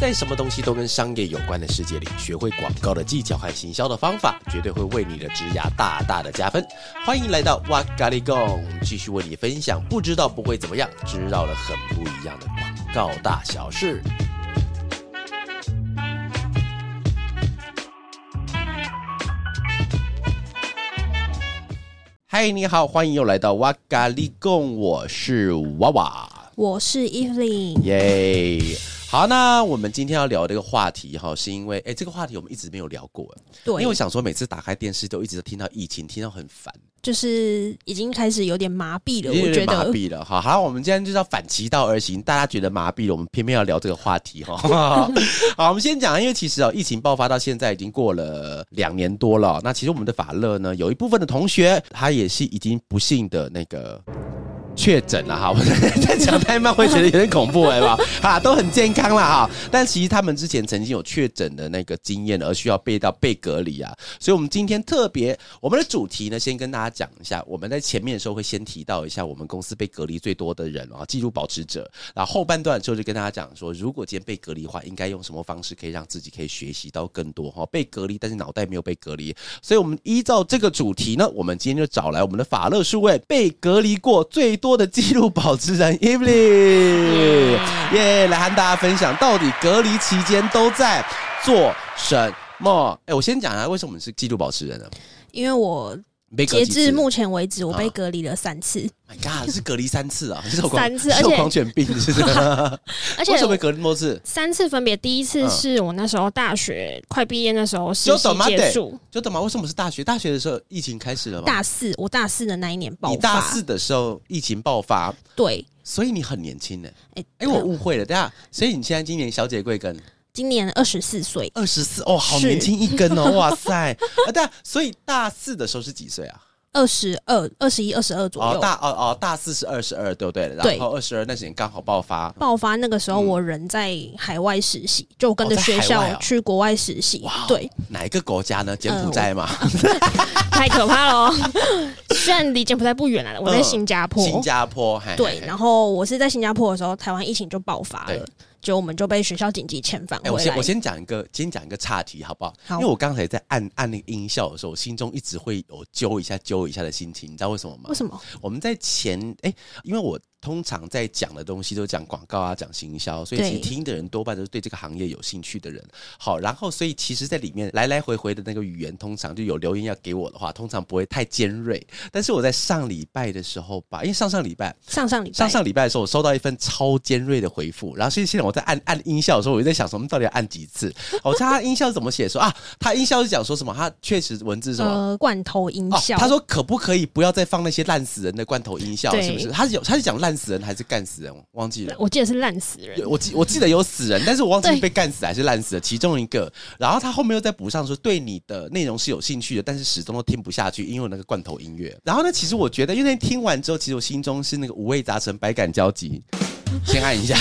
在什么东西都跟商业有关的世界里，学会广告的技巧和行销的方法，绝对会为你的职涯大大的加分。欢迎来到哇咖喱贡，继续为你分享不知道不会怎么样，知道了很不一样的广告大小事。嗨，你好，欢迎又来到哇咖喱贡，我是娃娃。我是 Evelyn，耶！好，那我们今天要聊这个话题哈，是因为哎，这个话题我们一直没有聊过，对，因为我想说每次打开电视都一直都听到疫情，听到很烦，就是已经开始有点麻痹了，我觉得麻痹了。好，好，我们今天就是要反其道而行，大家觉得麻痹了，我们偏偏要聊这个话题哈。好，我们先讲，因为其实哦，疫情爆发到现在已经过了两年多了，那其实我们的法乐呢，有一部分的同学他也是已经不幸的那个。确诊了哈，我 在讲太慢会觉得有点恐怖，好不好？哈，都很健康了哈，但其实他们之前曾经有确诊的那个经验，而需要被到被隔离啊。所以，我们今天特别，我们的主题呢，先跟大家讲一下。我们在前面的时候会先提到一下我们公司被隔离最多的人啊，记录保持者。然后后半段之后就跟大家讲说，如果今天被隔离的话，应该用什么方式可以让自己可以学习到更多哈？被隔离，但是脑袋没有被隔离，所以我们依照这个主题呢，我们今天就找来我们的法乐数位被隔离过最多的纪录保持人 Evelyn，耶，来和大家分享到底隔离期间都在做什么？哎，我先讲一下，为什么我们是纪录保持人呢？因为我被隔几次截至目前为止，我被啊隔离了三次，My God，是隔离三次啊！你 是有狂三次是有而且狂犬病是不是？而且为什么会隔那么多次？三次分别，第一次嗯是我那时候大学快毕业那时候实习结束，就懂吗？为什么是大学？大学的时候疫情开始了吗？大四我大四的那一年爆发，你大四的时候疫情爆发，对，所以你很年轻呢。哎哎，我误会了，等一下，所以你现在今年小姐贵庚？今年二十四岁，二十四哦，好年轻一根哦，哇塞！啊，对啊，所以大四的时候是几岁啊？二十二、二十一、二十二左哦，右。大哦哦，大四是二十二，对不对？然对后二十二那时间刚好爆发，爆发那个时候，嗯我人在海外实习，就跟着学校去国外实习。对，哪一个国家呢？柬埔寨嘛，太可怕了哦。虽然离柬埔寨不远了，我在嗯新加坡。新加坡，嘿对，然后我是在新加坡的时候，台湾疫情就爆发对了，就我们就被学校紧急遣返哎、我。先我先讲一个，先讲一个岔题，好不好？好因为我刚才在按按那个音效的时候，我心中一直会有揪一下揪一下的心情，你知道为什么吗？为什么？我们在前哎、因为我通常在讲的东西都讲广告啊，讲行销，所以其实听的人多半都是对这个行业有兴趣的人。好，然后所以其实，在里面来来回回的那个语言，通常就有留言要给我的话，通常不会太尖锐。但是我在上礼拜的时候吧，因为上上礼拜上上礼拜上上礼拜的时候，我收到一份超尖锐的回复，然后所以现在我在按按音效的时候，我就在想说，我们到底要按几次？我知道他音效是怎么写，说啊，他音效是讲说什么？他确实文字是什么？呃罐头音哦，效，他说可不可以不要再放那些烂死人的罐头音效？是不是？他是有他是讲烂死人还是干死人？忘记了。我记得是烂死人。我记我记得有死人，但是我忘记是被干死还是烂死的，其中一个。然后他后面又再补上说，对你的内容是有兴趣的，但是始终都听不下去，因为那个罐头音乐。然后呢，其实我觉得，因为听完之后，其实我心中是那个五味杂陈，百感交集。先按一下，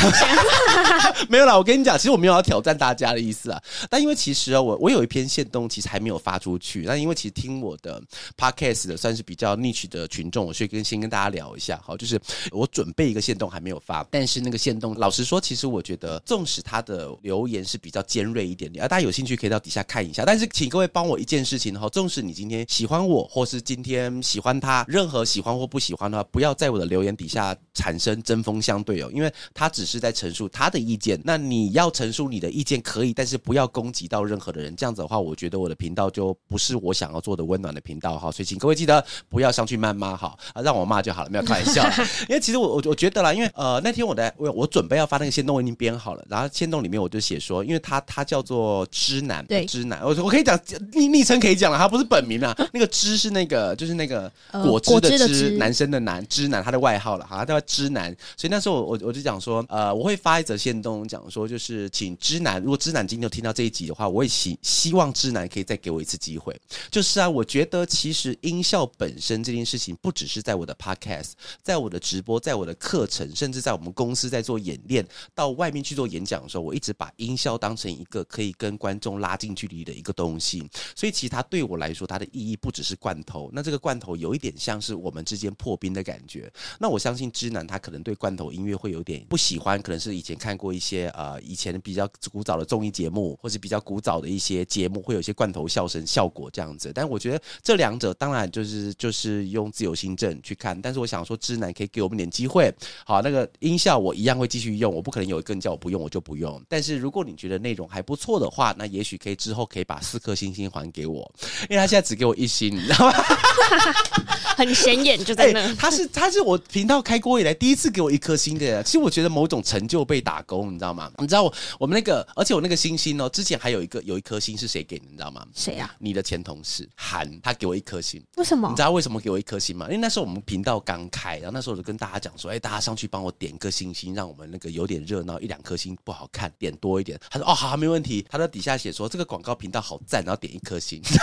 没有啦。我跟你讲，其实我没有要挑战大家的意思啊。但因为其实啊，我我有一篇线动，其实还没有发出去。那因为其实听我的 podcast 的算是比较 niche 的群众，我所以跟先跟大家聊一下。好，就是我准备一个线动还没有发，但是那个线动，老实说，其实我觉得，纵使他的留言是比较尖锐一点点，啊，大家有兴趣可以到底下看一下。但是请各位帮我一件事情哈，纵使你今天喜欢我，或是今天喜欢他，任何喜欢或不喜欢的话，不要在我的留言底下产生针锋相对哦，因为他只是在陈述他的意见。那你要陈述你的意见可以，但是不要攻击到任何的人。这样子的话，我觉得我的频道就不是我想要做的温暖的频道哈。所以请各位记得不要上去谩骂哈，啊，让我骂就好了，没有开玩笑。因为其实我我我觉得啦，因为呃那天我在我我准备要发那个线动，我已经编好了，然后线动里面我就写说，因为他他叫做知男，对知男，我我可以讲昵昵称可以讲了，他不是本名啊，那个知是那个就是那个呃果汁的果汁男生的男，知男他的外号了，好，他叫知男，所以那时候我我我就讲说，呃，我会发一则线动讲说，就是请知男，如果知男今天有听到这一集的话，我也希希望知男可以再给我一次机会，就是啊，我觉得其实音效本身这件事情，不只是在我的 podcast，在我的直播，在我的课程，甚至在我们公司在做演练，到外面去做演讲的时候，我一直把音效当成一个可以跟观众拉近距离的一个东西。所以其实它对我来说，它的意义不只是罐头。那这个罐头有一点像是我们之间破冰的感觉。那我相信知南他可能对罐头音乐会有点不喜欢，可能是以前看过一些呃以前比较古早的综艺节目，或是比较古早的一些节目，会有一些罐头笑声效果这样子。但我觉得这两者当然就是就是用自由心证去看，但是我想说，知男可以给我们点机会。好，那个音效我一样会继续用，我不可能有一个人叫我不用我就不用。但是如果你觉得内容还不错的话，那也许可以之后可以把四颗星星还给我，因为他现在只给我一星，你知道吗？很显眼就在那。他是他是我频道开播以来第一次给我一颗星的，其实我觉得某种成就被打勾，你知道吗？你知道我我们那个，而且我那个星星哦，之前还有一个有一颗星是谁给的，你知道吗？谁啊？你的前同事韩，他给我一颗星。为什么？你知道为什么给我一颗星吗？因为那时候我们频道刚开，然后那时候我就跟大家讲说，哎，大家上去帮我点个星星，让我们那个有点热闹，一两颗星不好看，点多一点。他说哦，好，没问题。他在底下写说这个广告频道好赞，然后点一颗星。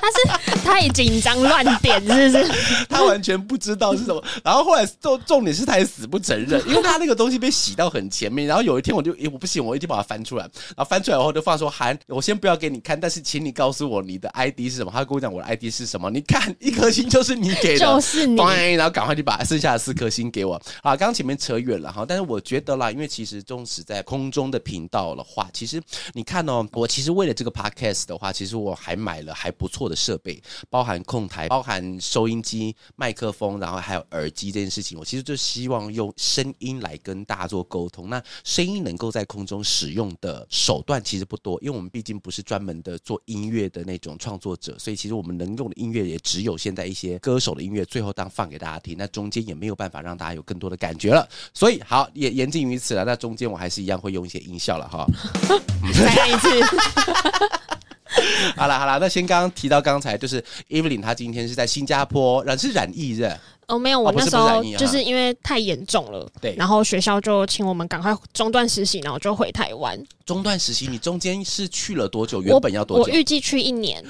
他是 太紧张乱点，是不是？他完全不知道是什么。然后后来重重点是他也死不承认，因为他那个东西被洗到很前面。然后有一天我就，我不行，我一定把它翻出来。然后翻出来后就放说：“韩，我先不要给你看，但是请你告诉我你的 ID 是什么。”他跟我讲我的 ID 是什么。你看一颗星就是你给的，就是你。然后赶快就把剩下的四颗星给我。啊，刚刚前面扯远了哈，但是我觉得啦，因为其实纵使在空中的频道的话，其实你看哦，我其实为了这个 podcast 的话，其实我还买了还不错的设备。包含控台、包含收音机、麦克风，然后还有耳机这件事情，我其实就希望用声音来跟大家做沟通。那声音能够在空中使用的手段其实不多，因为我们毕竟不是专门的做音乐的那种创作者，所以其实我们能用的音乐也只有现在一些歌手的音乐，最后当放给大家听。那中间也没有办法让大家有更多的感觉了。所以好也言尽于此了。那中间我还是一样会用一些音效了哈。再看一次。好了好了，那先刚刚提到刚才就是 Evelyn，他今天是在新加坡染是染疫是？哦，没有，我那时候就是因为太严重了，对，然后学校就请我们赶快中断实习，然后就回台湾。中断实习，你中间是去了多久？原本要多久？我预计去一年，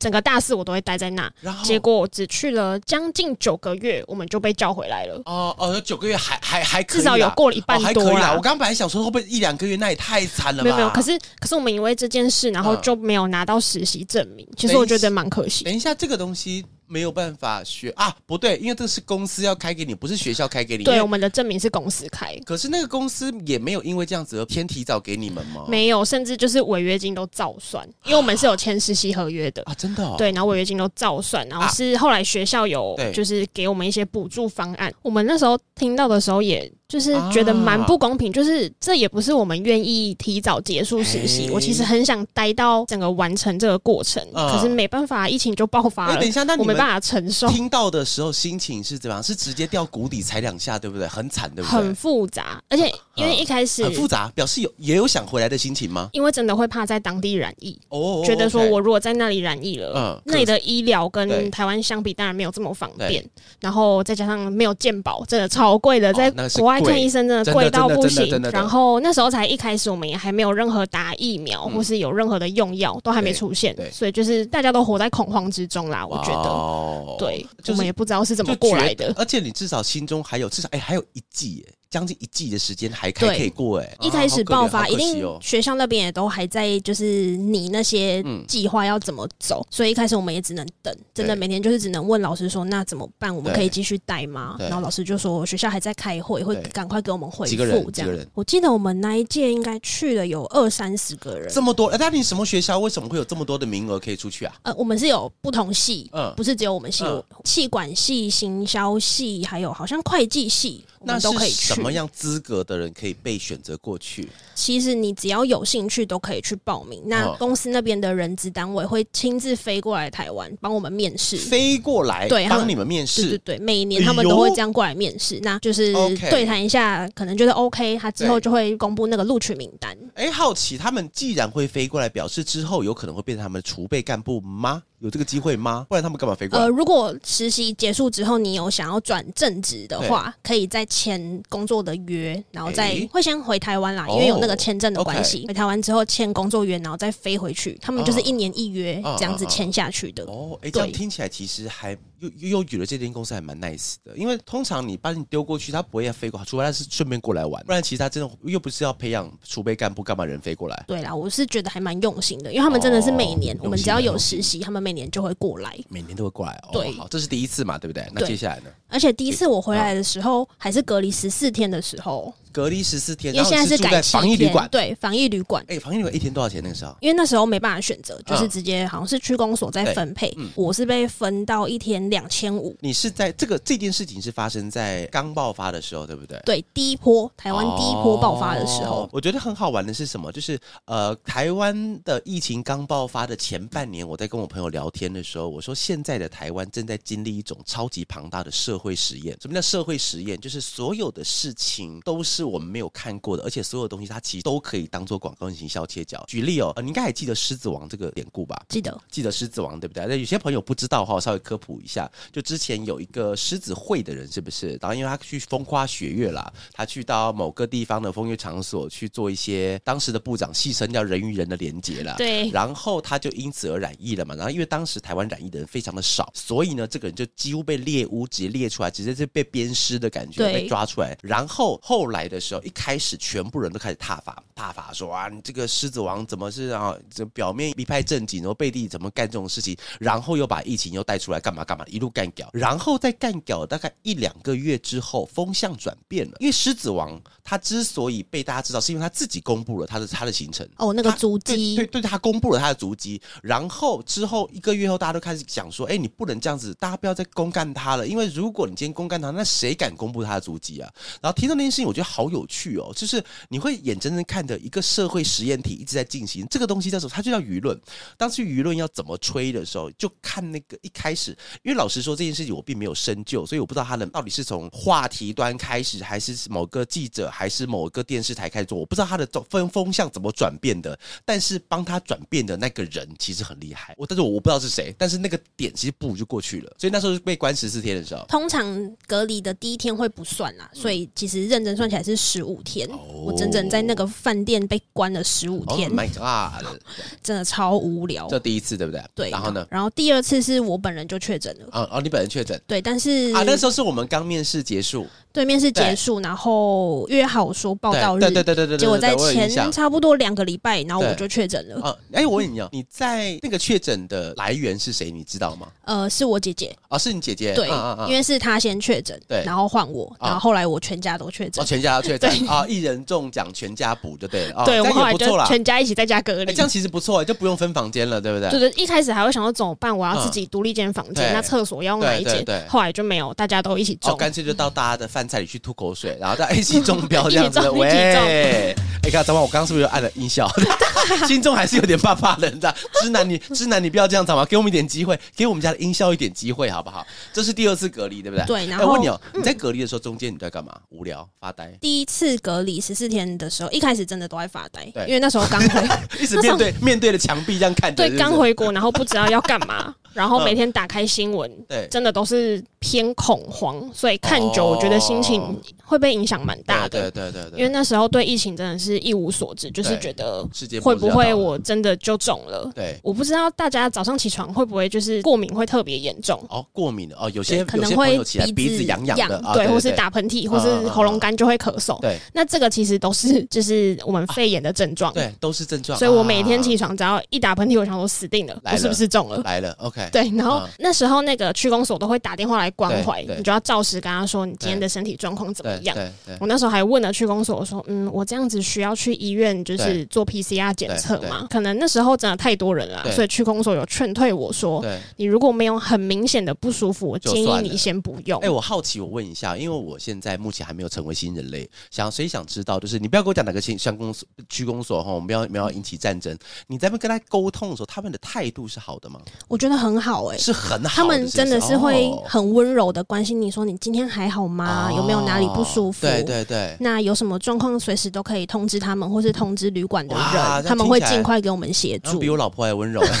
整个大四我都会待在那。然后结果我只去了将近九个月，我们就被叫回来了。哦哦，九个月还还还至少有过了一半多啦。我刚本来想说会不会一两个月，那也太惨了。没有没有，可是可是我们因为这件事，然后就没有拿到实习证明。其实我觉得蛮可惜。等一下，这个东西。没有办法学啊，不对，因为这是公司要开给你，不是学校开给你。对，我们的证明是公司开。可是那个公司也没有因为这样子而偏提早给你们吗？没有，甚至就是违约金都照算，因为我们是有签实习合约的 啊，真的。对，然后违约金都照算，然后是后来学校有就是给我们一些补助方案。我们那时候听到的时候也。就是觉得蛮不公平，就是这也不是我们愿意提早结束实习。我其实很想待到整个完成这个过程，可是没办法，疫情就爆发了。等一下，那我没办法承受。听到的时候心情是怎么样？是直接掉谷底踩两下，对不对？很惨，对不对？很复杂，而且因为一开始很复杂，表示有也有想回来的心情吗？因为真的会怕在当地染疫，哦，觉得说我如果在那里染疫了，嗯，那里的医疗跟台湾相比，当然没有这么方便。然后再加上没有健保，真的超贵的，在国外看医生真的。贵到不行，然后那时候才一开始，我们也还没有任何打疫苗，或是有任何的用药，都还没出现，所以就是大家都活在恐慌之中啦。我觉得，对，我们也不知道是怎么过来的。而且你至少心中还有至少哎，还有一季哎。将近一季的时间还还可以过哎，一开始爆发一定学校那边也都还在，就是你那些计划要怎么走，所以一开始我们也只能等，真的每天就是只能问老师说那怎么办？我们可以继续带吗？然后老师就说学校还在开会，会赶快给我们回复。这样，我记得我们那一届应该去了有二三十个人，这么多。那你什么学校为什么会有这么多的名额可以出去啊？呃，我们是有不同系，嗯，不是只有我们系，气管系、行销系，还有好像会计系。那都可以去。什么样资格的人可以被选择过去？其实你只要有兴趣都可以去报名。那公司那边的人资单位会亲自飞过来台湾帮我们面试，飞过来对帮你们面试。对对对，每年他们都会这样过来面试。那就是对谈一下，可能觉得 OK，他之后就会公布那个录取名单。哎，好奇他们既然会飞过来，表示之后有可能会变成他们的储备干部吗？有这个机会吗？不然他们干嘛飞过来？呃，如果实习结束之后，你有想要转正职的话，可以再签工作的约，然后再会先回台湾啦，因为有那个签证的关系。回台湾之后签工作约，然后再飞回去。他们就是一年一约这样子签下去的。哦，哎，这样听起来其实还又又觉得这间公司还蛮 nice 的，因为通常你把你丢过去，他不会要飞过，除非他是顺便过来玩，不然其实他真的又不是要培养储备干部，干嘛人飞过来？对啦，我是觉得还蛮用心的，因为他们真的是每年我们只要有实习，他们每年就会过来。每年都会过来哦。对，好，这是第一次嘛，对不对？那接下来呢？而且第一次我回来的时候还是隔离十四天的时候。隔离十四天，因为现在是改防疫旅馆，对防疫旅馆。哎，防疫旅馆一天多少钱？那个时候，因为那时候没办法选择，就是直接好像是区公所在分配。我是被分到一天两千五。你是在这个这件事情是发生在刚爆发的时候，对不对？对，第一波台湾第一波爆发的时候，我觉得很好玩的是什么？就是呃，台湾的疫情刚爆发的前半年，我在跟我朋友聊天的时候，我说现在的台湾正在经历一种超级庞大的社会实验。什么叫社会实验？就是所有的事情都是我们没有看。过的，而且所有东西它其实都可以当做广告行销切角。举例哦，你应该还记得《狮子王》这个典故吧？记得，记得《狮子王》对不对？那有些朋友不知道哈，我稍微科普一下。就之前有一个狮子会的人，是不是？然后因为他去风花雪月啦，他去到某个地方的风月场所去做一些当时的部长牺牲掉人与人的连接啦。对。然后他就因此而染疫了嘛。然后因为当时台湾染疫的人非常的少，所以呢，这个人就几乎被猎巫直接列出来，直接是被鞭尸的感觉被抓出来。然后后来的时候，一开始全部人都开始。踏伐踏伐说啊，你这个狮子王怎么是啊？这表面一派正经，然后背地怎么干这种事情？然后又把疫情又带出来干嘛干嘛？一路干掉，然后再干掉大概一两个月之后，风向转变了。因为狮子王他之所以被大家知道，是因为他自己公布了他的他的行程哦，那个足迹，对对，他公布了他的足迹。然后之后一个月后，大家都开始讲说，哎，你不能这样子，大家不要再公干他了，因为如果你今天公干他，那谁敢公布他的足迹啊？然后听到那件事情，我觉得好有趣哦，就是你会眼睁睁看着一个社会实验体一直在进行，这个东西叫做它就叫舆论。当时舆论要怎么吹的时候，就看那个一开始，因为老实说这件事情我并没有深究，所以我不知道他的到底是从话题端开始，还是某个记者，还是某个电视台开始做，我不知道他的风风向怎么转变的。但是帮他转变的那个人其实很厉害，我但是我我不知道是谁，但是那个点其实不就过去了。所以那时候被关十四天的时候，通常隔离的第一天会不算啦，所以其实认真算起来 是十五天。我整整在那个。饭店被关了十五天，My God，真的超无聊。这第一次对不对？对。然后呢？然后第二次是我本人就确诊了。哦哦，你本人确诊？对，但是啊，那时候是我们刚面试结束。对，面试结束，然后约好说报道日。对对对对对。结果在前差不多两个礼拜，然后我就确诊了。啊，哎，我问你哦，你在那个确诊的来源是谁？你知道吗？呃，是我姐姐。哦，是你姐姐。对，因为是她先确诊，对，然后换我，然后后来我全家都确诊。哦，全家都确诊。啊，一人中奖，全家补就对了。对，我后来就全家一起在家隔离。这样其实不错，就不用分房间了，对不对？对对，一开始还会想说怎么办？我要自己独立间房间，那厕所要用哪一间？后来就没有，大家都一起中，干脆就到大家的饭菜里去吐口水。然后再一起中标 这样子，喂！哎看，张王，我刚刚是不是又按了音效？心中还是有点怕怕的，你知道？直男，你直男，你不要这样子嘛，给我们一点机会，给我们家的音效一点机会，好不好？这是第二次隔离，对不对？对。然后问你哦，你在隔离的时候，中间你在干嘛？无聊发呆？第一次隔离十四天的时候，一开始真的都在发呆，因为那时候刚回，一直面对 面对着墙壁这样看。对，刚回国，然后不知道要干嘛。然后每天打开新闻，对，真的都是偏恐慌，所以看久，我觉得心情会被影响蛮大的。对对对对，因为那时候对疫情真的是一无所知，就是觉得会不会我真的就中了？对，我不知道大家早上起床会不会就是过敏会特别严重。哦，过敏的哦，有些可能会鼻子痒痒的，对，或是打喷嚏，或是喉咙干就会咳嗽。对，那这个其实都是就是我们肺炎的症状，对，都是症状。所以我每天起床只要一打喷嚏，我想说死定了，我是不是中了？来了，OK，对，然后。那时候那个区公所都会打电话来关怀，你就要照实跟他说你今天的身体状况怎么样。我那时候还问了区公所，我说嗯，我这样子需要去医院就是做 PCR 检测吗？可能那时候真的太多人了，所以区公所有劝退我说，你如果没有很明显的不舒服，我建议你先不用。哎，我好奇，我问一下，因为我现在目前还没有成为新人类，想所以想知道，就是你不要给我讲哪个新乡公所区公所哈，我们不要不要引起战争？你在那边跟他沟通的时候，他们的态度是好的吗？我觉得很好，哎，是很好。他们真的是会很温柔的关心你说你今天还好吗？有没有哪里不舒服？对对对。那有什么状况随时都可以通知他们，或是通知旅馆的人，他们会尽快给我们协助。比我老婆还温柔。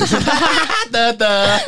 得得，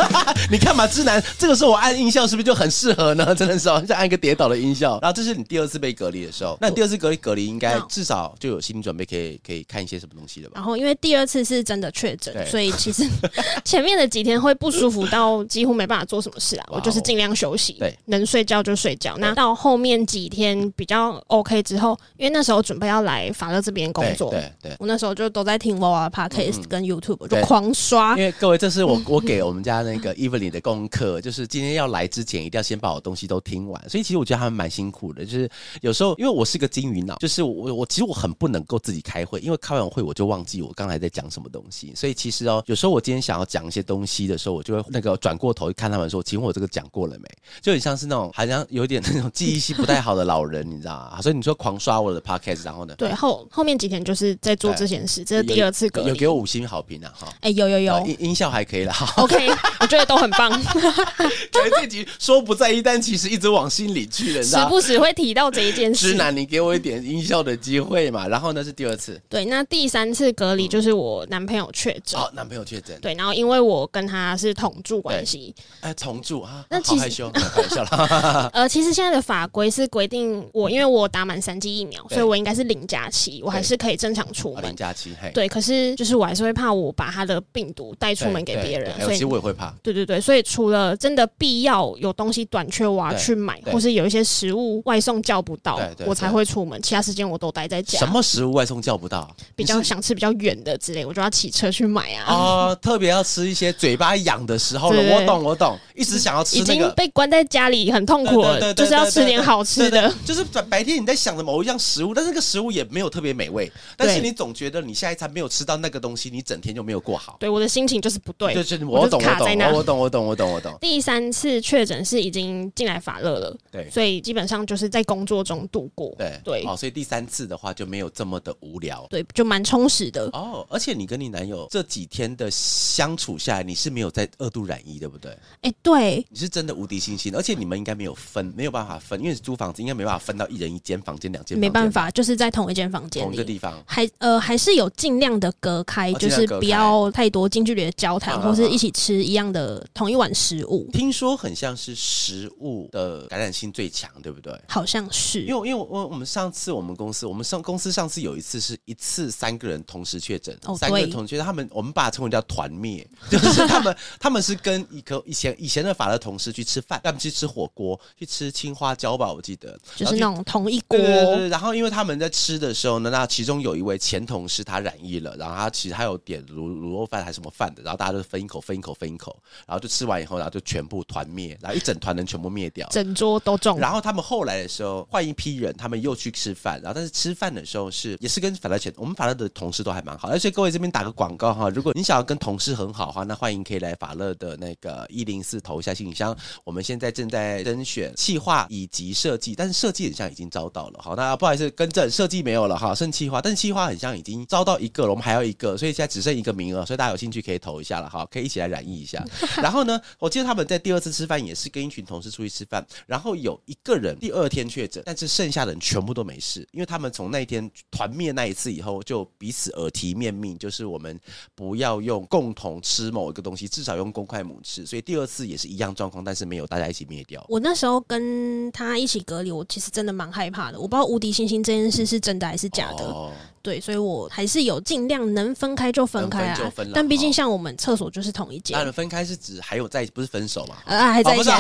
你看嘛，智男，这个时候我按音效是不是就很适合呢？真的是，像按一个跌倒的音效。然后这是你第二次被隔离的时候，那第二次隔离隔离应该至少就有心理准备，可以可以看一些什么东西了吧？然后因为第二次是真的确诊，所以其实 前面的几天会不舒服。舒服到几乎没办法做什么事啊。我就是尽量休息，对，能睡觉就睡觉。那到后面几天比较 OK 之后，因为那时候准备要来法乐这边工作，对对，我那时候就都在听 Voa Podcast 跟 YouTube，就狂刷。因为各位，这是我 我给我们家那个 Evelyn 的功课，就是今天要来之前一定要先把我东西都听完。所以其实我觉得他们蛮辛苦的，就是有时候因为我是个金鱼脑，就是我我其实我很不能够自己开会，因为开完会我就忘记我刚才在讲什么东西。所以其实哦，有时候我今天想要讲一些东西的时候，我就会那个转过头看他们说，请问我这个讲过了没？就很像是那种好像有点那种记忆性不太好的老人，你知道吗？所以你说狂刷我的 podcast，然后呢？对，后后面几天就是在做这件事，这是第二次隔离有给我五星好评啊！哈，哎，有有有，音音效还可以了，OK，我觉得都很棒。觉得这集说不在意，但其实一直往心里去了，时不时会提到这一件事。直男，你给我一点音效的机会嘛？然后呢是第二次，对，那第三次隔离就是我男朋友确诊，哦，男朋友确诊，对，然后因为我跟他是同住关系，哎，同住啊，那好害羞，开玩笑了。呃，其实现在的法规是规定我，因为我打满三剂疫苗，所以我应该是零假期，我还是可以正常出门。零假期，对，可是就是我还是会怕我把他的病毒带出门给别人，所以其实我也会怕。对对对，所以除了真的必要有东西短缺，我要去买，或是有一些食物外送叫不到，我才会出门。其他时间我都待在家。什么食物外送叫不到？比较想吃比较远的之类，我就要骑车去买啊。哦，特别要吃一些嘴巴痒的时候了。我懂，我懂，一直想要吃那个。被关在家里很痛苦了，就是要吃点好吃的。就是白天你在想着某一样食物，但是那个食物也没有特别美味，但是你总觉得你下一餐没有吃到那个东西，你整天就没有过好。对，我的心情就是不对。就是我懂，我懂，我懂，我懂，我懂，我懂。第三次确诊是已经进来法乐了，对，所以基本上就是在工作中度过。对对，哦，所以第三次的话就没有这么的无聊，对，就蛮充实的。哦，而且你跟你男友这几天的相处下来，你是没有在二度染疫，对不对？哎，对，你是真的无敌星星，而且你们应该没有分，没有办法分，因为租房子应该没办法分到一人一间房间、两间，没办法，就是在同一间房间、同一个地方，还呃还是有尽量的隔开，就是不要太多近距离的交谈，或是一起吃一样的同一碗食物。听说很像是食物的感染性最强，对不对？好像是，因为因为我我们上次我们公司，我们上公司上次有一次是一次三个人同时确诊，三个人同时，他们我们把它称为叫团灭，就是他们他们是跟一个以前以前的法乐同事去吃饭，他们去吃火锅，去吃青花椒吧，我记得就是那种同一锅。对然后因为他们在吃的时候呢，那其中有一位前同事他染疫了，然后他其实他有点卤卤肉饭还是什么饭的，然后大家就分一口分一口分一口，然后就吃完以后，然后就全部团灭，然后一整团人全部灭掉，整桌都中。然后他们后来的时候换一批人，他们又去吃饭，然后但是吃饭的时候是也是跟法乐前我们法乐的同事都还蛮好，而且各位这边打个广告哈，如果你想要跟同事很好的话，那欢迎可以来法乐的那个一零四投一下信箱。我们现在正在甄选企划以及设计，但是设计很像已经招到了，好，那不好意思更正，设计没有了哈，剩企划，但是企划很像已经招到一个了，我们还要一个，所以现在只剩一个名额，所以大家有兴趣可以投一下了哈，可以一起来染疫一下。然后呢，我记得他们在第二次吃饭也是跟一群同事出去吃饭，然后有一个人第二天确诊，但是剩下的人全部都没事，因为他们从那一天团灭那一次以后，就彼此耳提面命，就是我们不要用共同吃某一个东西，至少用公筷母吃，所以第二次也是一样状况，但是没有大家一起灭掉。我那时候跟他一起隔离，我其实真的蛮害怕的，我不知道无敌星星这件事是真的还是假的。对，所以我还是有尽量能分开就分开啊。但毕竟像我们厕所就是同一间。那分开是指还有在不是分手嘛？啊，还在一起。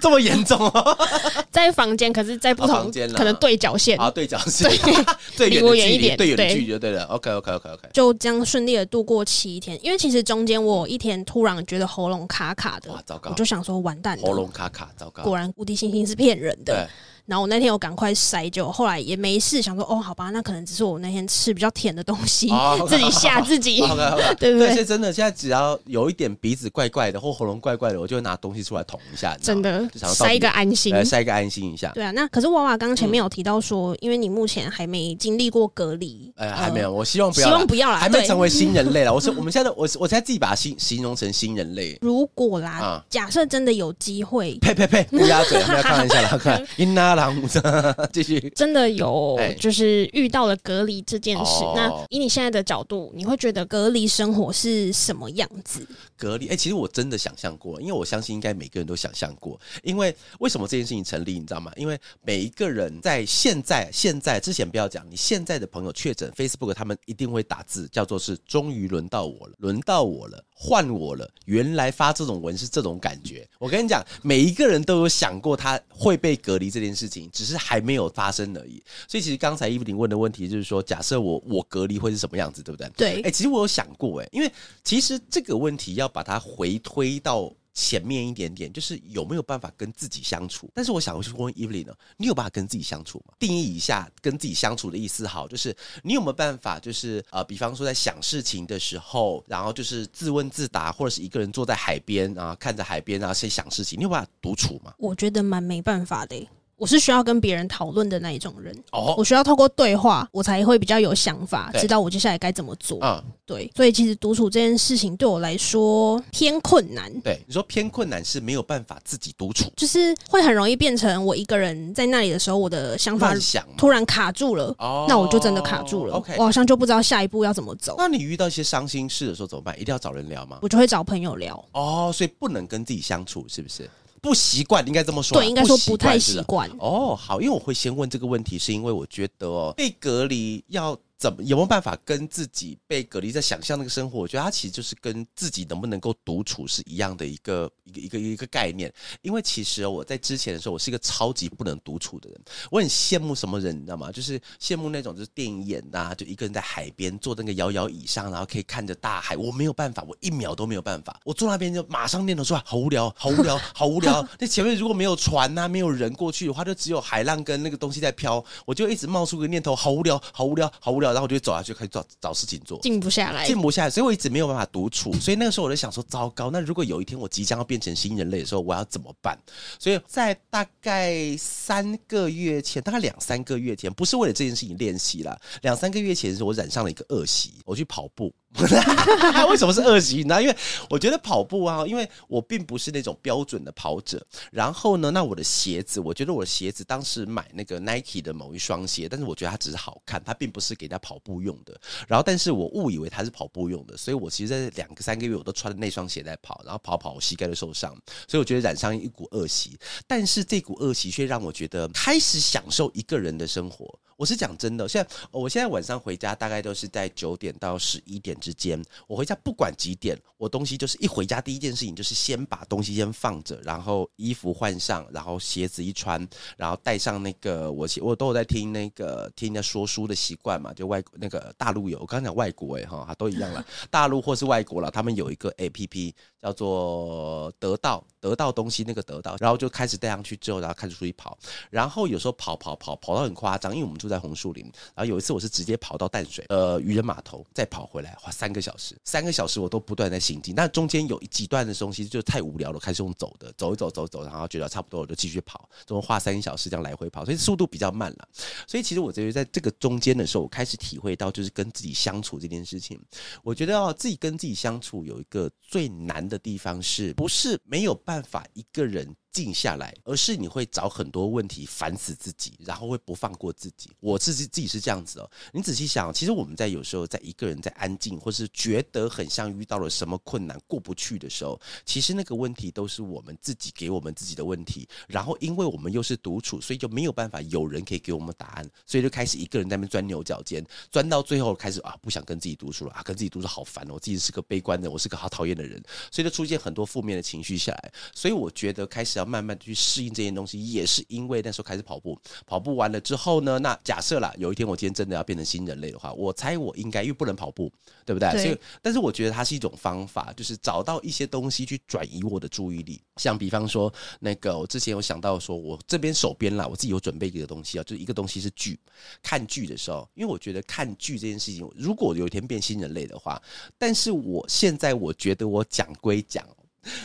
这么严重哦，在房间，可是在不同间，可能对角线啊，对角线，对 离我远一点，对远距离就对了。OK，OK，OK，OK，就这样顺利的度过七天。因为其实中间我一天突然觉得喉咙卡卡的，哇，糟糕！我就想说完蛋，喉咙卡卡，糟糕！果然无敌星星是骗人的。然后我那天我赶快塞，就后来也没事，想说哦，好吧，那可能只是我那天吃比较甜的东西，自己吓自己，对不对？是真的，现在只要有一点鼻子怪怪的或喉咙怪怪的，我就会拿东西出来捅一下，真的塞一个安心，塞一个安心一下。对啊，那可是娃娃刚刚前面有提到说，因为你目前还没经历过隔离，哎，还没有，我希望不要，希望不要啦，还没成为 新人类了。我是我们现在，我我现在自己把它形形容成新人类。如果啦，假设真的有机会，呸呸呸，乌鸦嘴，不要开玩笑了，看。继续。真的有，就是遇到了隔离这件事。那以你现在的角度，你会觉得隔离生活是什么样子？隔离，哎，其实我真的想象过，因为我相信应该每个人都想象过。因为为什么这件事情成立，你知道吗？因为每一个人在现在、现在之前不要讲，你现在的朋友确诊，Facebook 他们一定会打字，叫做是“终于轮到我了，轮到我了，换我了”。原来发这种文是这种感觉。我跟你讲，每一个人都有想过他会被隔离这件事情，只是还没有发生而已。所以其实刚才伊芙琳问的问题就是说，假设我我隔离会是什么样子，对不对？对。哎，其实我有想过，哎，因为其实这个问题要把它回推到。前面一点点，就是有没有办法跟自己相处？但是我想去问 Evelyn 呢，你有办法跟自己相处吗？定义一下跟自己相处的意思，好，就是你有没有办法，就是呃，比方说在想事情的时候，然后就是自问自答，或者是一个人坐在海边啊，看着海边啊，先想事情，你有办法独处吗？我觉得蛮没办法的。我是需要跟别人讨论的那一种人，哦，我需要透过对话，我才会比较有想法，知道我接下来该怎么做。嗯，对，所以其实独处这件事情对我来说偏困难。对，你说偏困难是没有办法自己独处，就是会很容易变成我一个人在那里的时候，我的想法突然卡住了，哦，那我就真的卡住了。OK，我好像就不知道下一步要怎么走。那你遇到一些伤心事的时候怎么办？一定要找人聊吗？我就会找朋友聊。哦，所以不能跟自己相处，是不是？不习惯，应该这么说。对，应该说不太习惯。哦，好，因为我会先问这个问题，是因为我觉得哦，被隔离要。怎么有没有办法跟自己被隔离在想象那个生活？我觉得它其实就是跟自己能不能够独处是一样的一个一个一个一个概念。因为其实我在之前的时候，我是一个超级不能独处的人。我很羡慕什么人，你知道吗？就是羡慕那种就是电影演呐，就一个人在海边坐那个摇摇椅上，然后可以看着大海。我没有办法，我一秒都没有办法。我坐那边就马上念头说好无聊，好无聊，好无聊。那前面如果没有船呐，没有人过去的话，就只有海浪跟那个东西在飘，我就一直冒出个念头，好无聊，好无聊，好无聊。然后我就走下去开始。找找事情做，静不下来，静不下来，所以我一直没有办法独处。所以那个时候我就想说，糟糕，那如果有一天我即将要变成新人类的时候，我要怎么办？所以在大概三个月前，大概两三个月前，不是为了这件事情练习了。两三个月前的时候，我染上了一个恶习，我去跑步。为什么是恶习呢？因为我觉得跑步啊，因为我并不是那种标准的跑者。然后呢，那我的鞋子，我觉得我的鞋子当时买那个 Nike 的某一双鞋，但是我觉得它只是好看，它并不是给人家跑步用的。然后，但是我误以为它是跑步用的，所以我其实在两个三个月我都穿着那双鞋在跑，然后跑跑，我膝盖都受伤。所以我觉得染上一股恶习，但是这股恶习却让我觉得开始享受一个人的生活。我是讲真的，现在我现在晚上回家大概都是在九点到十一点之间。我回家不管几点，我东西就是一回家第一件事情就是先把东西先放着，然后衣服换上，然后鞋子一穿，然后带上那个我我都有在听那个听人家说书的习惯嘛，就外那个大陆有，我刚讲外国哎哈，都一样了，大陆或是外国了，他们有一个 A P P 叫做得到得到东西那个得到，然后就开始带上去之后，然后开始出去跑，然后有时候跑跑跑跑到很夸张，因为我们。住在红树林，然后有一次我是直接跑到淡水，呃，渔人码头，再跑回来，花三个小时，三个小时我都不断在行进。那中间有几段的东西就太无聊了，开始用走的，走一走，走走，然后觉得差不多，我就继续跑，总共花三个小时这样来回跑，所以速度比较慢了。所以其实我觉得在这个中间的时候，我开始体会到就是跟自己相处这件事情。我觉得哦，自己跟自己相处有一个最难的的地方，是不是没有办法一个人。静下来，而是你会找很多问题烦死自己，然后会不放过自己。我自己自己是这样子哦。你仔细想，其实我们在有时候在一个人在安静，或是觉得很像遇到了什么困难过不去的时候，其实那个问题都是我们自己给我们自己的问题。然后因为我们又是独处，所以就没有办法有人可以给我们答案，所以就开始一个人在那边钻牛角尖，钻到最后开始啊不想跟自己独处了啊，跟自己独处好烦哦，我自己是个悲观的，我是个好讨厌的人，所以就出现很多负面的情绪下来。所以我觉得开始要。慢慢去适应这些东西，也是因为那时候开始跑步，跑步完了之后呢，那假设啦，有一天我今天真的要变成新人类的话，我猜我应该因为不能跑步，对不对？所以，但是我觉得它是一种方法，就是找到一些东西去转移我的注意力。像比方说，那个我之前有想到说，我这边手边啦，我自己有准备一个东西啊，就是一个东西是剧。看剧的时候，因为我觉得看剧这件事情，如果有一天变新人类的话，但是我现在我觉得我讲归讲。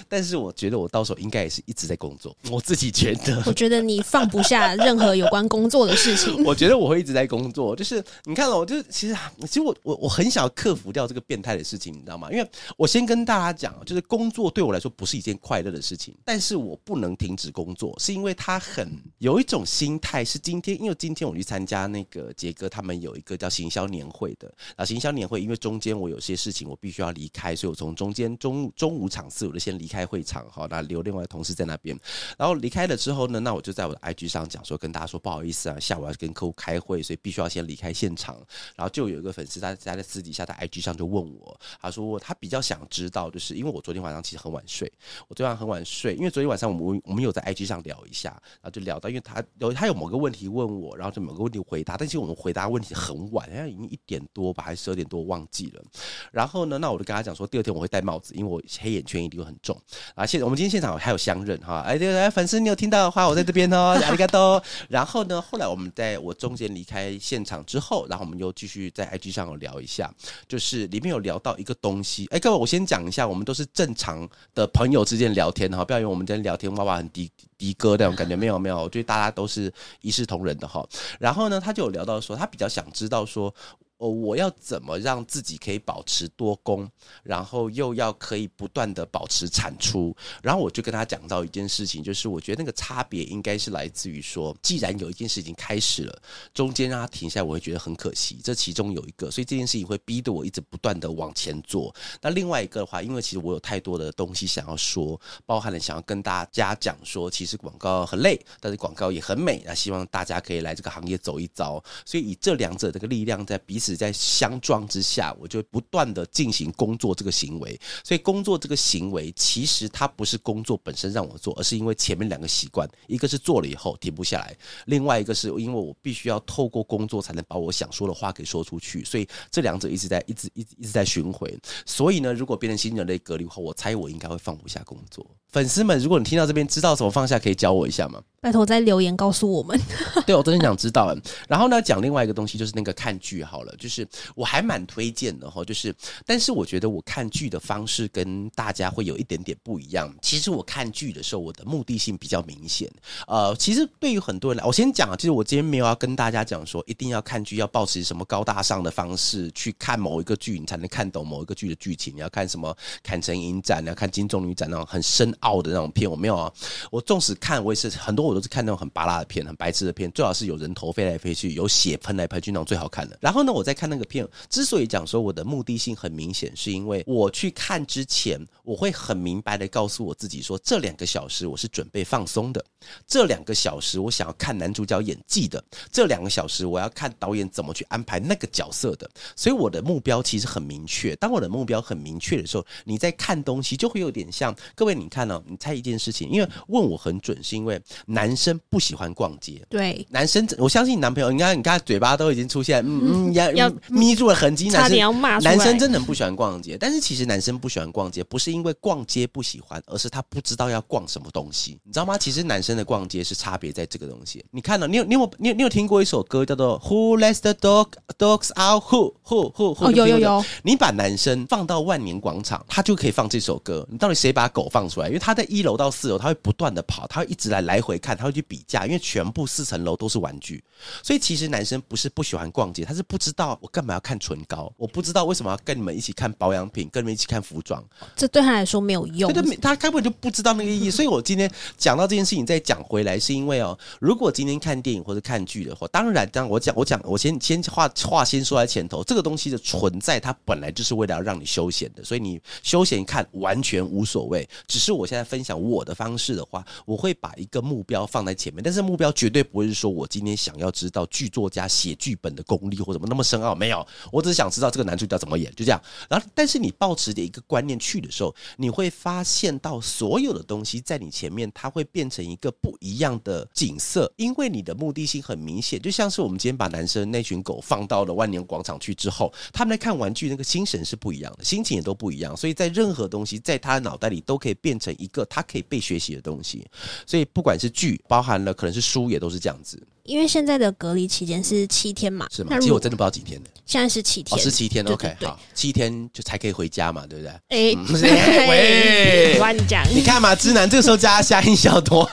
但是我觉得我到时候应该也是一直在工作。我自己觉得，我觉得你放不下任何有关工作的事情。我觉得我会一直在工作。就是你看了，我就其实其实我我我很想要克服掉这个变态的事情，你知道吗？因为我先跟大家讲，就是工作对我来说不是一件快乐的事情，但是我不能停止工作，是因为他很有一种心态。是今天，因为今天我去参加那个杰哥他们有一个叫行销年会的，啊，行销年会，因为中间我有些事情我必须要离开，所以我从中间中中午场次我就先离开会场，好，那留另外同事在那边。然后离开了之后呢，那我就在我的 IG 上讲说，跟大家说不好意思啊，下午要跟客户开会，所以必须要先离开现场。然后就有一个粉丝他在在私底下在 IG 上就问我，他说他比较想知道，就是因为我昨天晚上其实很晚睡，我昨天晚上很晚睡，因为昨天晚上我们我们有在 IG 上聊一下，然后就聊到，因为他有他有某个问题问我，然后就某个问题回答，但是我们回答问题很晚，好像已经一点多吧，还是十二点多忘记了。然后呢，那我就跟他讲说，第二天我会戴帽子，因为我黑眼圈一定会很重。啊，现我们今天现场还有相认哈，哎，对对，粉丝你有听到的话，我在这边哦，阿里嘎多。然后呢，后来我们在我中间离开现场之后，然后我们又继续在 IG 上有聊一下，就是里面有聊到一个东西。哎，各位，我先讲一下，我们都是正常的朋友之间聊天哈，不要以为我们在聊天哇哇很低的哥那种感觉，没有没有，我觉得大家都是一视同仁的哈。然后呢，他就有聊到说，他比较想知道说。哦，我要怎么让自己可以保持多工，然后又要可以不断的保持产出？然后我就跟他讲到一件事情，就是我觉得那个差别应该是来自于说，既然有一件事情开始了，中间让他停下来，我会觉得很可惜。这其中有一个，所以这件事情会逼得我一直不断的往前做。那另外一个的话，因为其实我有太多的东西想要说，包含了想要跟大家讲说，其实广告很累，但是广告也很美。那希望大家可以来这个行业走一遭。所以以这两者这个力量在彼此。在相撞之下，我就不断的进行工作这个行为。所以工作这个行为，其实它不是工作本身让我做，而是因为前面两个习惯，一个是做了以后停不下来，另外一个是因为我必须要透过工作才能把我想说的话给说出去。所以这两者一直在一直一直一直在巡回。所以呢，如果变成新人类隔离后，我猜我应该会放不下工作。粉丝们，如果你听到这边知道怎么放下，可以教我一下吗？拜托在留言告诉我们。对我真的想知道。然后呢，讲另外一个东西，就是那个看剧好了，就是我还蛮推荐的哈。就是，但是我觉得我看剧的方式跟大家会有一点点不一样。其实我看剧的时候，我的目的性比较明显。呃，其实对于很多人来，我先讲啊，其实我今天没有要跟大家讲说，一定要看剧要保持什么高大上的方式去看某一个剧，你才能看懂某一个剧的剧情。你要看什么《砍城影展》，你要看《金钟女展》那种很深奥的那种片，我没有啊。我纵使看，我也是很多。我都是看那种很拔拉的片，很白痴的片，最好是有人头飞来飞去，有血喷来喷去那种最好看的。然后呢，我在看那个片，之所以讲说我的目的性很明显，是因为我去看之前，我会很明白的告诉我自己说，这两个小时我是准备放松的，这两个小时我想要看男主角演技的，这两个小时我要看导演怎么去安排那个角色的。所以我的目标其实很明确。当我的目标很明确的时候，你在看东西就会有点像各位，你看哦？你猜一件事情，因为问我很准，是因为。男生不喜欢逛街，对，男生我相信你男朋友，你看，你看嘴巴都已经出现，嗯嗯，要 要眯住了痕迹，差点要骂男生真的很不喜欢逛街，但是其实男生不喜欢逛街，不是因为逛街不喜欢，而是他不知道要逛什么东西，你知道吗？其实男生的逛街是差别在这个东西。你看到，你有你有你有你有听过一首歌叫做 Who Lets the Dog Dogs Out Who Who Who？哦，有有有。你把男生放到万年广场，他就可以放这首歌。你到底谁把狗放出来？因为他在一楼到四楼，他会不断的跑，他会一直来来回看，他会去。比价，因为全部四层楼都是玩具，所以其实男生不是不喜欢逛街，他是不知道我干嘛要看唇膏，我不知道为什么要跟你们一起看保养品，跟你们一起看服装，这对他来说没有用，对，他根本就不知道那个意义。所以我今天讲到这件事情，再讲回来，是因为哦，如果今天看电影或者看剧的话，当然，当我讲，我讲，我先先话话先说在前头，这个东西的存在，它本来就是为了要让你休闲的，所以你休闲看完全无所谓。只是我现在分享我的方式的话，我会把一个目标放在。前面，但是目标绝对不会是说我今天想要知道剧作家写剧本的功力或怎么那么深奥，没有，我只是想知道这个男主角怎么演，就这样。然后，但是你抱持的一个观念去的时候，你会发现到所有的东西在你前面，它会变成一个不一样的景色，因为你的目的性很明显。就像是我们今天把男生那群狗放到了万年广场去之后，他们来看玩具，那个精神是不一样的，心情也都不一样。所以在任何东西，在他脑袋里都可以变成一个他可以被学习的东西。所以不管是剧包。含了可能是书也都是这样子。因为现在的隔离期间是七天嘛，是吗？其实我真的不知道几天的现在是七天，是七天，OK，好，七天就才可以回家嘛，对不对？哎，喂，乱讲！你看嘛，直男这个时候加下音小多。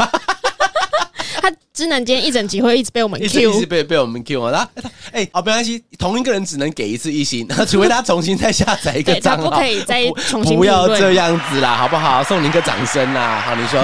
他只能今天一整集会一直被我们 Q，一直被被我们 Q 啊！哎，哦没关系，同一个人只能给一次一星，除非他重新再下载一个账号，不可以再重新。不要这样子啦，好不好？送你一个掌声啦！好，你说。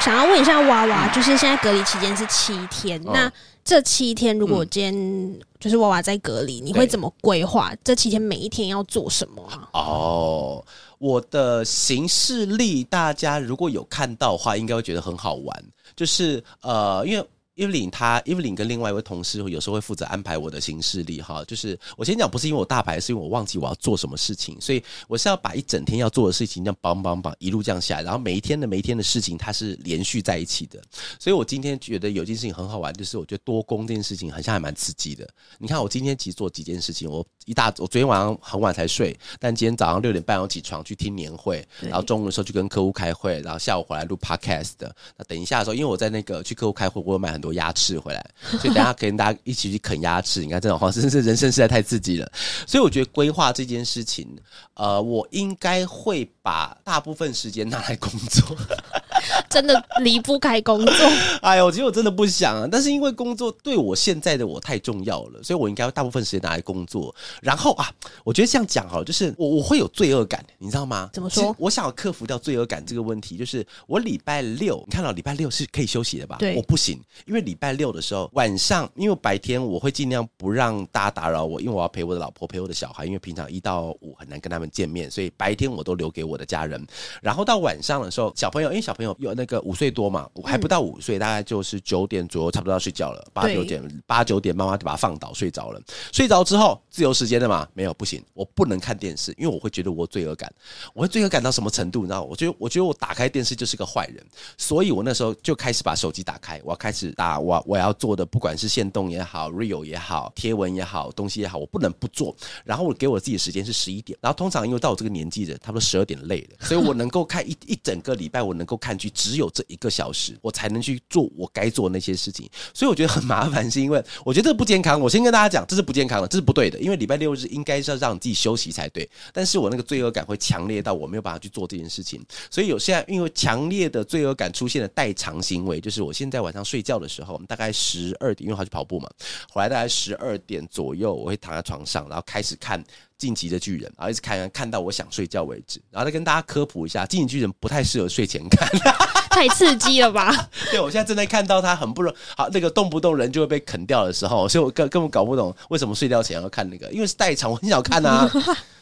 想要问一下娃娃，就是现在隔离期间是七天，那这七天如果今天就是娃娃在隔离，你会怎么规划？这七天每一天要做什么啊？哦，我的行事历，大家如果有看到的话，应该会觉得很好玩。就是呃，因为。伊芙琳她，伊芙琳跟另外一位同事有时候会负责安排我的行事历哈。就是我先讲，不是因为我大牌，是因为我忘记我要做什么事情，所以我是要把一整天要做的事情这样绑绑绑一路这样下来，然后每一天的每一天的事情它是连续在一起的。所以我今天觉得有件事情很好玩，就是我觉得多工这件事情好像还蛮刺激的。你看我今天其实做几件事情，我一大我昨天晚上很晚才睡，但今天早上六点半我起床去听年会，然后中午的时候去跟客户开会，然后下午回来录 podcast 的。那等一下的时候，因为我在那个去客户开会，我有买很多鸭翅回来。所以等下可以跟大家一起去啃鸭翅，你看这种话，真，是人生实在太刺激了。所以我觉得规划这件事情，呃，我应该会把大部分时间拿来工作。真的离不开工作。哎呦，其实我真的不想啊，但是因为工作对我现在的我太重要了，所以我应该大部分时间拿来工作。然后啊，我觉得这样讲哈，就是我我会有罪恶感，你知道吗？怎么说？我想要克服掉罪恶感这个问题，就是我礼拜六，你看到礼拜六是可以休息的吧？对，我不行，因为礼拜六的时候晚上，因为白天我会尽量不让大家打扰我，因为我要陪我的老婆，陪我的小孩，因为平常一到五很难跟他们见面，所以白天我都留给我的家人。然后到晚上的时候，小朋友因为小朋友有那个五岁多嘛，还不到五岁，大概就是九点左右，差不多要睡觉了。八九点，八九点，妈妈就把他放倒，睡着了。睡着之后，自由时间的嘛，没有不行，我不能看电视，因为我会觉得我罪恶感。我会罪恶感到什么程度？你知道？我觉得，我觉得我打开电视就是个坏人，所以我那时候就开始把手机打开，我要开始打啊我我要做的，不管是线动也好，real 也好，贴文也好，东西也好，我不能不做。然后我给我自己的时间是十一点，然后通常因为到我这个年纪的，差不多十二点累了，所以我能够看一 一整个礼拜，我能够看剧只有这一个小时，我才能去做我该做那些事情。所以我觉得很麻烦，是因为我觉得不健康。我先跟大家讲，这是不健康的，这是不对的。因为礼拜六日应该是要让你自己休息才对，但是我那个罪恶感会强烈到我没有办法去做这件事情。所以有现在因为强烈的罪恶感出现了代偿行为，就是我现在晚上睡觉的时候，我们大概十二点，因为他去跑步嘛，回来大概十二点左右，我会躺在床上，然后开始看。晋级的巨人，然后一直看看到我想睡觉为止，然后再跟大家科普一下，晋级巨人不太适合睡前看，太刺激了吧？对，我现在正在看到他很不容好，那个动不动人就会被啃掉的时候，所以我根根本搞不懂为什么睡觉前要看那个，因为是代偿，我很想看啊。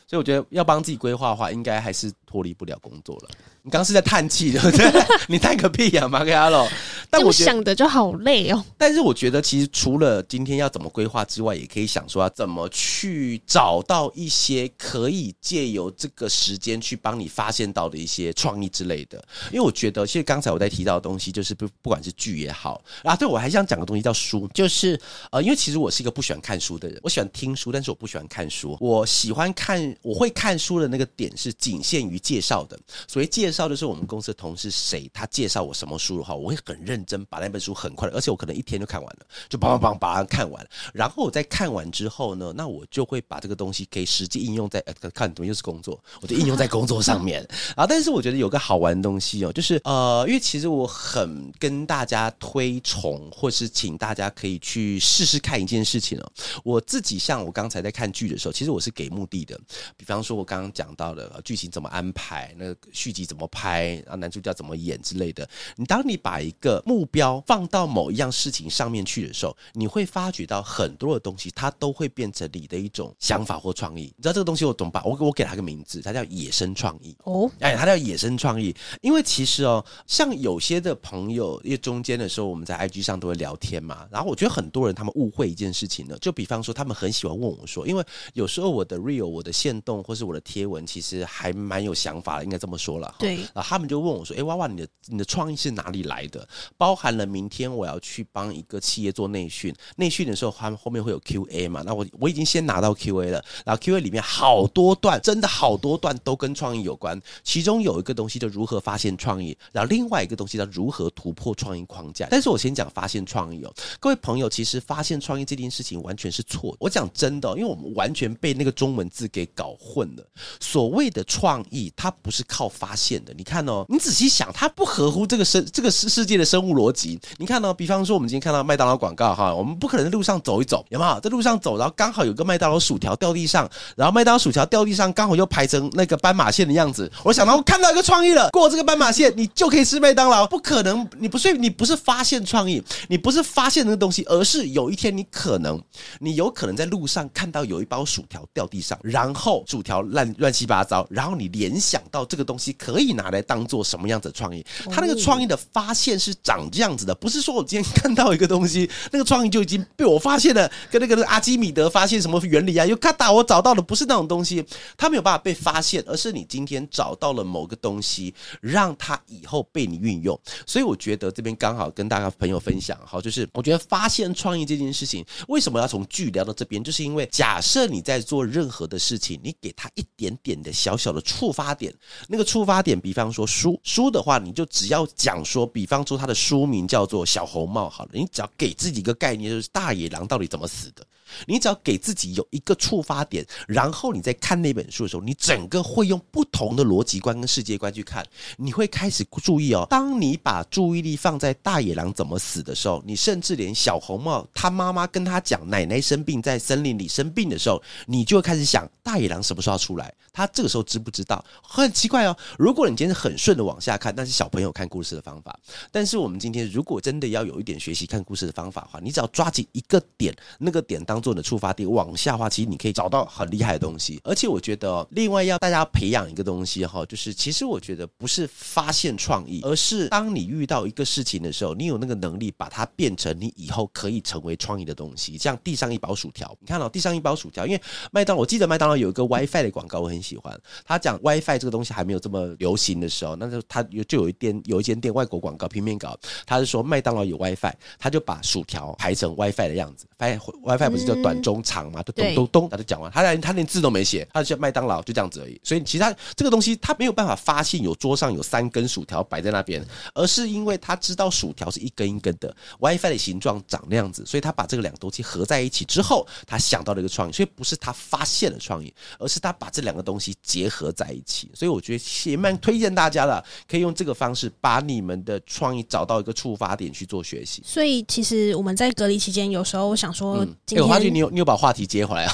所以我觉得要帮自己规划的话，应该还是脱离不了工作了。你刚刚是在叹气，对不对？你叹个屁呀，马克阿洛！但我想的就好累哦。但是我觉得，其实除了今天要怎么规划之外，也可以想说要怎么去找到一些可以借由这个时间去帮你发现到的一些创意之类的。因为我觉得，其实刚才我在提到的东西，就是不不管是剧也好啊，对我还想讲个东西叫书，就是呃，因为其实我是一个不喜欢看书的人，我喜欢听书，但是我不喜欢看书。我喜欢看。我会看书的那个点是仅限于介绍的，所谓介绍的是我们公司的同事谁，他介绍我什么书的话，我会很认真把那本书很快，而且我可能一天就看完了，就梆梆梆把它看完。然后我在看完之后呢，那我就会把这个东西可以实际应用在看怎么又是工作，我就应用在 工作上面啊。但是我觉得有个好玩的东西哦，就是呃，因为其实我很跟大家推崇，或是请大家可以去试试看一件事情哦。我自己像我刚才在看剧的时候，其实我是给目的的。比方说，我刚刚讲到的剧情怎么安排，那个续集怎么拍，啊男主角怎么演之类的。你当你把一个目标放到某一样事情上面去的时候，你会发觉到很多的东西，它都会变成你的一种想法或创意。你知道这个东西我怎么把？我我给他个名字，它叫野生创意。哦，哎，它叫野生创意。因为其实哦，像有些的朋友，因为中间的时候我们在 IG 上都会聊天嘛，然后我觉得很多人他们误会一件事情呢，就比方说他们很喜欢问我说，因为有时候我的 real 我的线。动或是我的贴文，其实还蛮有想法的，应该这么说了。对，然后他们就问我说：“哎，娃娃，你的你的创意是哪里来的？包含了明天我要去帮一个企业做内训，内训的时候他们后面会有 Q A 嘛？那我我已经先拿到 Q A 了，然后 Q A 里面好多段，真的好多段都跟创意有关。其中有一个东西就如何发现创意，然后另外一个东西叫如何突破创意框架。但是我先讲发现创意哦，各位朋友，其实发现创意这件事情完全是错的。我讲真的，因为我们完全被那个中文字给搞混了。所谓的创意，它不是靠发现的。你看哦，你仔细想，它不合乎这个生这个世世界的生物逻辑。你看哦，比方说我们今天看到麦当劳广告哈，我们不可能在路上走一走，有没有？在路上走，然后刚好有个麦当劳薯条掉地上，然后麦当劳薯条掉地上，刚好又排成那个斑马线的样子。我想到我看到一个创意了，过这个斑马线，你就可以吃麦当劳。不可能，你不是你不是发现创意，你不是发现那个东西，而是有一天你可能，你有可能在路上看到有一包薯条掉地上，然后薯条烂乱七八糟，然后你联想到这个东西可以拿来当做什么样子的创意？他那个创意的发现是长这样子的，不是说我今天看到一个东西，那个创意就已经被我发现了，跟那个阿基米德发现什么原理啊？又咔哒，我找到的不是那种东西，他没有办法被发现，而是你今天找到了某个东西，让它以后被你运用。所以我觉得这边刚好跟大家朋友分享，好，就是我觉得发现创意这件事情，为什么要从剧聊到这边？就是因为假设你在做任何的事情，你给他一点点的小小的触发点，那个触发点，比方说书书的话，你就只要讲说，比方说它的书名叫做《小红帽》，好了，你只要给自己一个概念，就是大野狼到底怎么死的。你只要给自己有一个触发点，然后你在看那本书的时候，你整个会用不同的逻辑观跟世界观去看，你会开始注意哦。当你把注意力放在大野狼怎么死的时候，你甚至连小红帽他妈妈跟他讲奶奶生病在森林里生病的时候，你就会开始想大野狼什么时候要出来？他这个时候知不知道？很奇怪哦。如果你今天很顺的往下看，那是小朋友看故事的方法。但是我们今天如果真的要有一点学习看故事的方法的话，你只要抓紧一个点，那个点当。当做的出发点往下话，其实你可以找到很厉害的东西。而且我觉得，另外要大家培养一个东西哈，就是其实我觉得不是发现创意，而是当你遇到一个事情的时候，你有那个能力把它变成你以后可以成为创意的东西。像地上一包薯条，你看到地上一包薯条，因为麦当劳，我记得麦当劳有一个 WiFi 的广告，我很喜欢。他讲 WiFi 这个东西还没有这么流行的时候，那就他有就有一店有一间店外国广告平面稿，他是说麦当劳有 WiFi，他就把薯条排成 WiFi 的样子。WiFi WiFi 不是就短中长嘛，就咚咚咚，他就讲完，他连他连字都没写，他就叫麦当劳就这样子而已。所以其他这个东西他没有办法发现有桌上有三根薯条摆在那边，而是因为他知道薯条是一根一根的，WiFi 的形状长那样子，所以他把这个两个东西合在一起之后，他想到了一个创意。所以不是他发现了创意，而是他把这两个东西结合在一起。所以我觉得也蛮推荐大家的，可以用这个方式把你们的创意找到一个触发点去做学习。所以其实我们在隔离期间，有时候我想说。我发觉你有你有把话题接回来啊？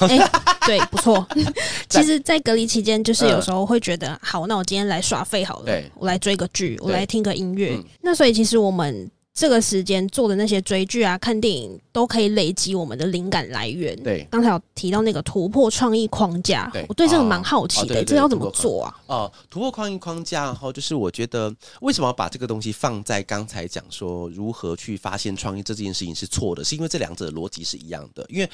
对，不错。其实，在隔离期间，就是有时候会觉得，好，那我今天来耍废好了，我来追个剧，我来听个音乐。那所以，其实我们。这个时间做的那些追剧啊、看电影，都可以累积我们的灵感来源。对，刚才有提到那个突破创意框架，我对这个蛮好奇的，这要怎么做啊？哦，突破创意框架然后，就是我觉得为什么要把这个东西放在刚才讲说如何去发现创意这件事情是错的，是因为这两者的逻辑是一样的。因为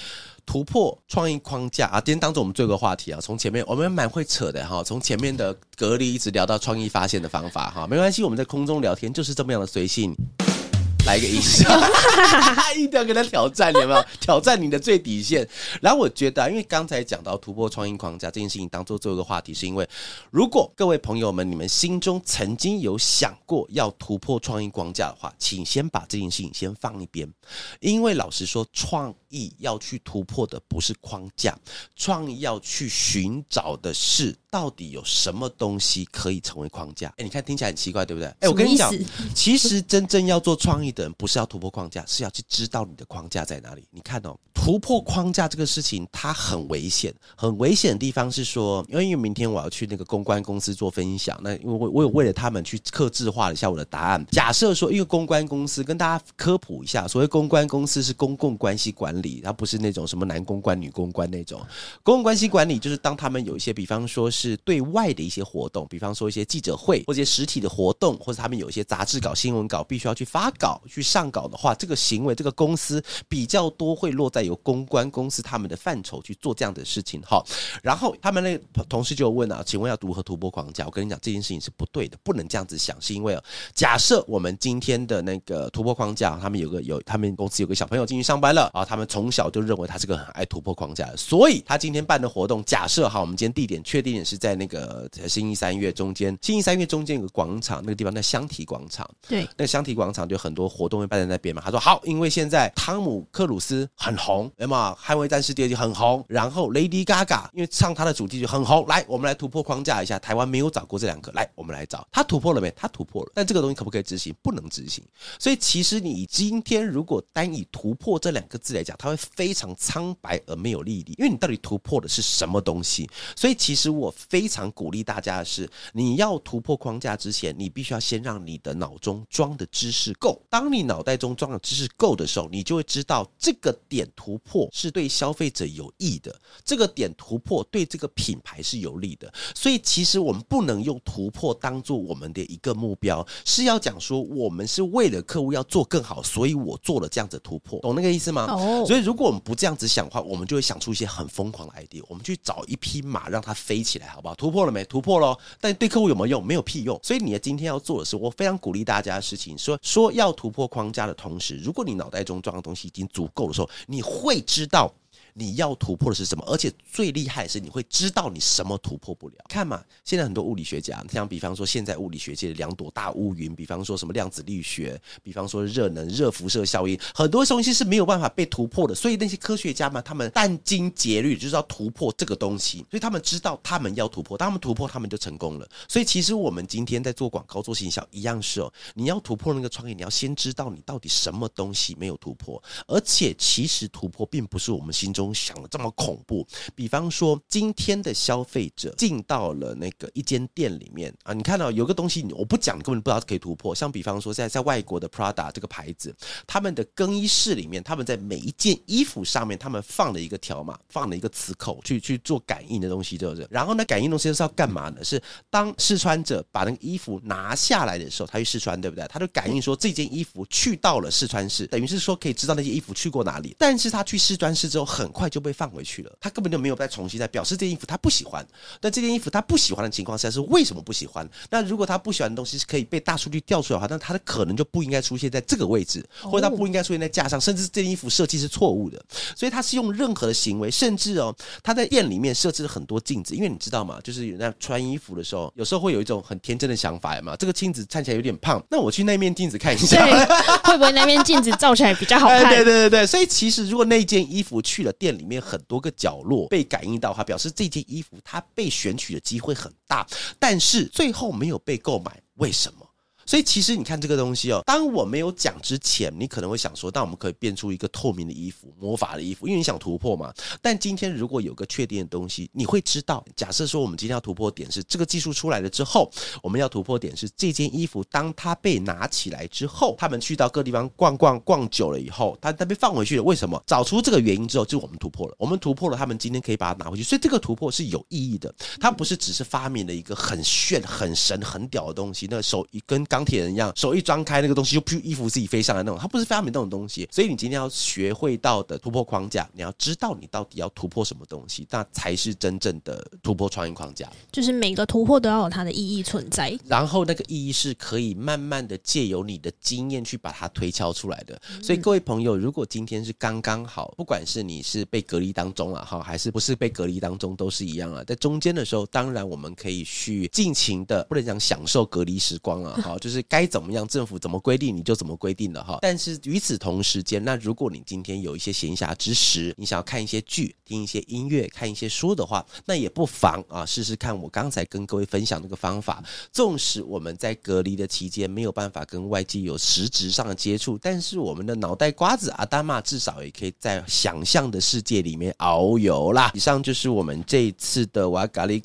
突破创意框架啊，今天当做我们最后一个话题啊，从前面我们蛮会扯的哈，从前面的隔离一直聊到创意发现的方法哈，没关系，我们在空中聊天就是这么样的随性。来一个意思，一定要跟他挑战，有没有？挑战你的最底线。然后我觉得，因为刚才讲到突破创意框架这件事情，当做最后一个话题，是因为如果各位朋友们，你们心中曾经有想过要突破创意框架的话，请先把这件事情先放一边。因为老实说，创意要去突破的不是框架，创意要去寻找的是。到底有什么东西可以成为框架？哎，你看听起来很奇怪，对不对？哎，我跟你讲，其实真正要做创意的人，不是要突破框架，是要去知道你的框架在哪里。你看哦，突破框架这个事情，它很危险。很危险的地方是说，因为明天我要去那个公关公司做分享，那因为我我有为了他们去克制化了一下我的答案。假设说，因为公关公司跟大家科普一下，所谓公关公司是公共关系管理，它不是那种什么男公关、女公关那种。公共关系管理就是当他们有一些，比方说。是对外的一些活动，比方说一些记者会或者实体的活动，或者他们有一些杂志稿、新闻稿，必须要去发稿、去上稿的话，这个行为这个公司比较多会落在有公关公司他们的范畴去做这样的事情。哈，然后他们那同事就问啊，请问要如何突破框架？我跟你讲，这件事情是不对的，不能这样子想，是因为假设我们今天的那个突破框架，他们有个有他们公司有个小朋友进去上班了啊，他们从小就认为他是个很爱突破框架的，所以他今天办的活动，假设哈，我们今天地点确定是在那个新一三月中间，新一三月中间有个广场，那个地方叫香缇广场，对，那个香缇广场就很多活动会办在那边嘛。他说好，因为现在汤姆克鲁斯很红，那么？捍卫战士第二季很红，然后 Lady Gaga 因为唱他的主题曲很红，来，我们来突破框架一下，台湾没有找过这两个，来，我们来找他突破了没？他突破了，但这个东西可不可以执行？不能执行。所以其实你今天如果单以突破这两个字来讲，它会非常苍白而没有力力，因为你到底突破的是什么东西？所以其实我非常鼓励大家的是，你要突破框架之前，你必须要先让你的脑中装的知识够。当你脑袋中装的知识够的时候，你就会知道这个点突破是对消费者有益的，这个点突破对这个品牌是有利的。所以其实我们不能用突破当做我们的一个目标，是要讲说我们是为了客户要做更好，所以我做了这样子突破，懂那个意思吗？哦。所以如果我们不这样子想的话，我们就会想出一些很疯狂的 idea，我们去找一匹马让它飞起来，好不好？突破了没？突破了，但对客户有没有用？没有屁用。所以你的今天要做的是，我非常鼓励大家的事情，说说要突破框架的同时，如果你脑袋中装的东西已经足够的时候，你会知道。你要突破的是什么？而且最厉害的是，你会知道你什么突破不了。看嘛，现在很多物理学家，像比方说现在物理学界的两朵大乌云，比方说什么量子力学，比方说热能、热辐射效应，很多东西是没有办法被突破的。所以那些科学家嘛，他们殚精竭虑就是要突破这个东西，所以他们知道他们要突破，当他们突破，他们就成功了。所以其实我们今天在做广告、做营销一样是哦，你要突破那个创业，你要先知道你到底什么东西没有突破，而且其实突破并不是我们心中。想的这么恐怖，比方说今天的消费者进到了那个一间店里面啊，你看到有个东西，我不讲，你根本不知道可以突破。像比方说，在在外国的 Prada 这个牌子，他们的更衣室里面，他们在每一件衣服上面，他们放了一个条码，放了一个磁口，去去做感应的东西，对不对？然后呢，感应东西是要干嘛呢？是当试穿者把那个衣服拿下来的时候，他去试穿，对不对？他就感应说这件衣服去到了试穿室，等于是说可以知道那件衣服去过哪里。但是他去试穿室之后，很快就被放回去了，他根本就没有再重新再表示这件衣服他不喜欢。但这件衣服他不喜欢的情况下是为什么不喜欢？那如果他不喜欢的东西是可以被大数据调出来的话，那他的可能就不应该出现在这个位置，或者他不应该出现在架上，甚至这件衣服设计是错误的。所以他是用任何的行为，甚至哦，他在店里面设置了很多镜子，因为你知道吗？就是有在穿衣服的时候，有时候会有一种很天真的想法嘛。这个镜子看起来有点胖，那我去那面镜子看一下，会不会那面镜子照起来比较好看？对对对对。所以其实如果那件衣服去了店里面很多个角落被感应到，哈表示这件衣服它被选取的机会很大，但是最后没有被购买，为什么？所以其实你看这个东西哦，当我没有讲之前，你可能会想说，那我们可以变出一个透明的衣服、魔法的衣服，因为你想突破嘛。但今天如果有个确定的东西，你会知道，假设说我们今天要突破点是这个技术出来了之后，我们要突破点是这件衣服，当它被拿起来之后，他们去到各地方逛逛逛久了以后，它它被放回去了。为什么？找出这个原因之后，就我们突破了。我们突破了，他们今天可以把它拿回去。所以这个突破是有意义的，它不是只是发明了一个很炫、很神、很屌的东西。那手一根钢铁人一样，手一张开，那个东西就噗，衣服自己飞上来那种。它不是发明那种东西，所以你今天要学会到的突破框架，你要知道你到底要突破什么东西，那才是真正的突破创意框架。就是每个突破都要有它的意义存在，然后那个意义是可以慢慢的借由你的经验去把它推敲出来的。所以各位朋友，如果今天是刚刚好，不管是你是被隔离当中了哈，还是不是被隔离当中，都是一样啊。在中间的时候，当然我们可以去尽情的，不能讲享受隔离时光啊，哈，就 就是该怎么样，政府怎么规定你就怎么规定的哈。但是与此同时间，那如果你今天有一些闲暇之时，你想要看一些剧、听一些音乐、看一些书的话，那也不妨啊试试看我刚才跟各位分享那个方法。纵使我们在隔离的期间没有办法跟外界有实质上的接触，但是我们的脑袋瓜子阿达玛至少也可以在想象的世界里面遨游啦。以上就是我们这一次的瓦咖喱。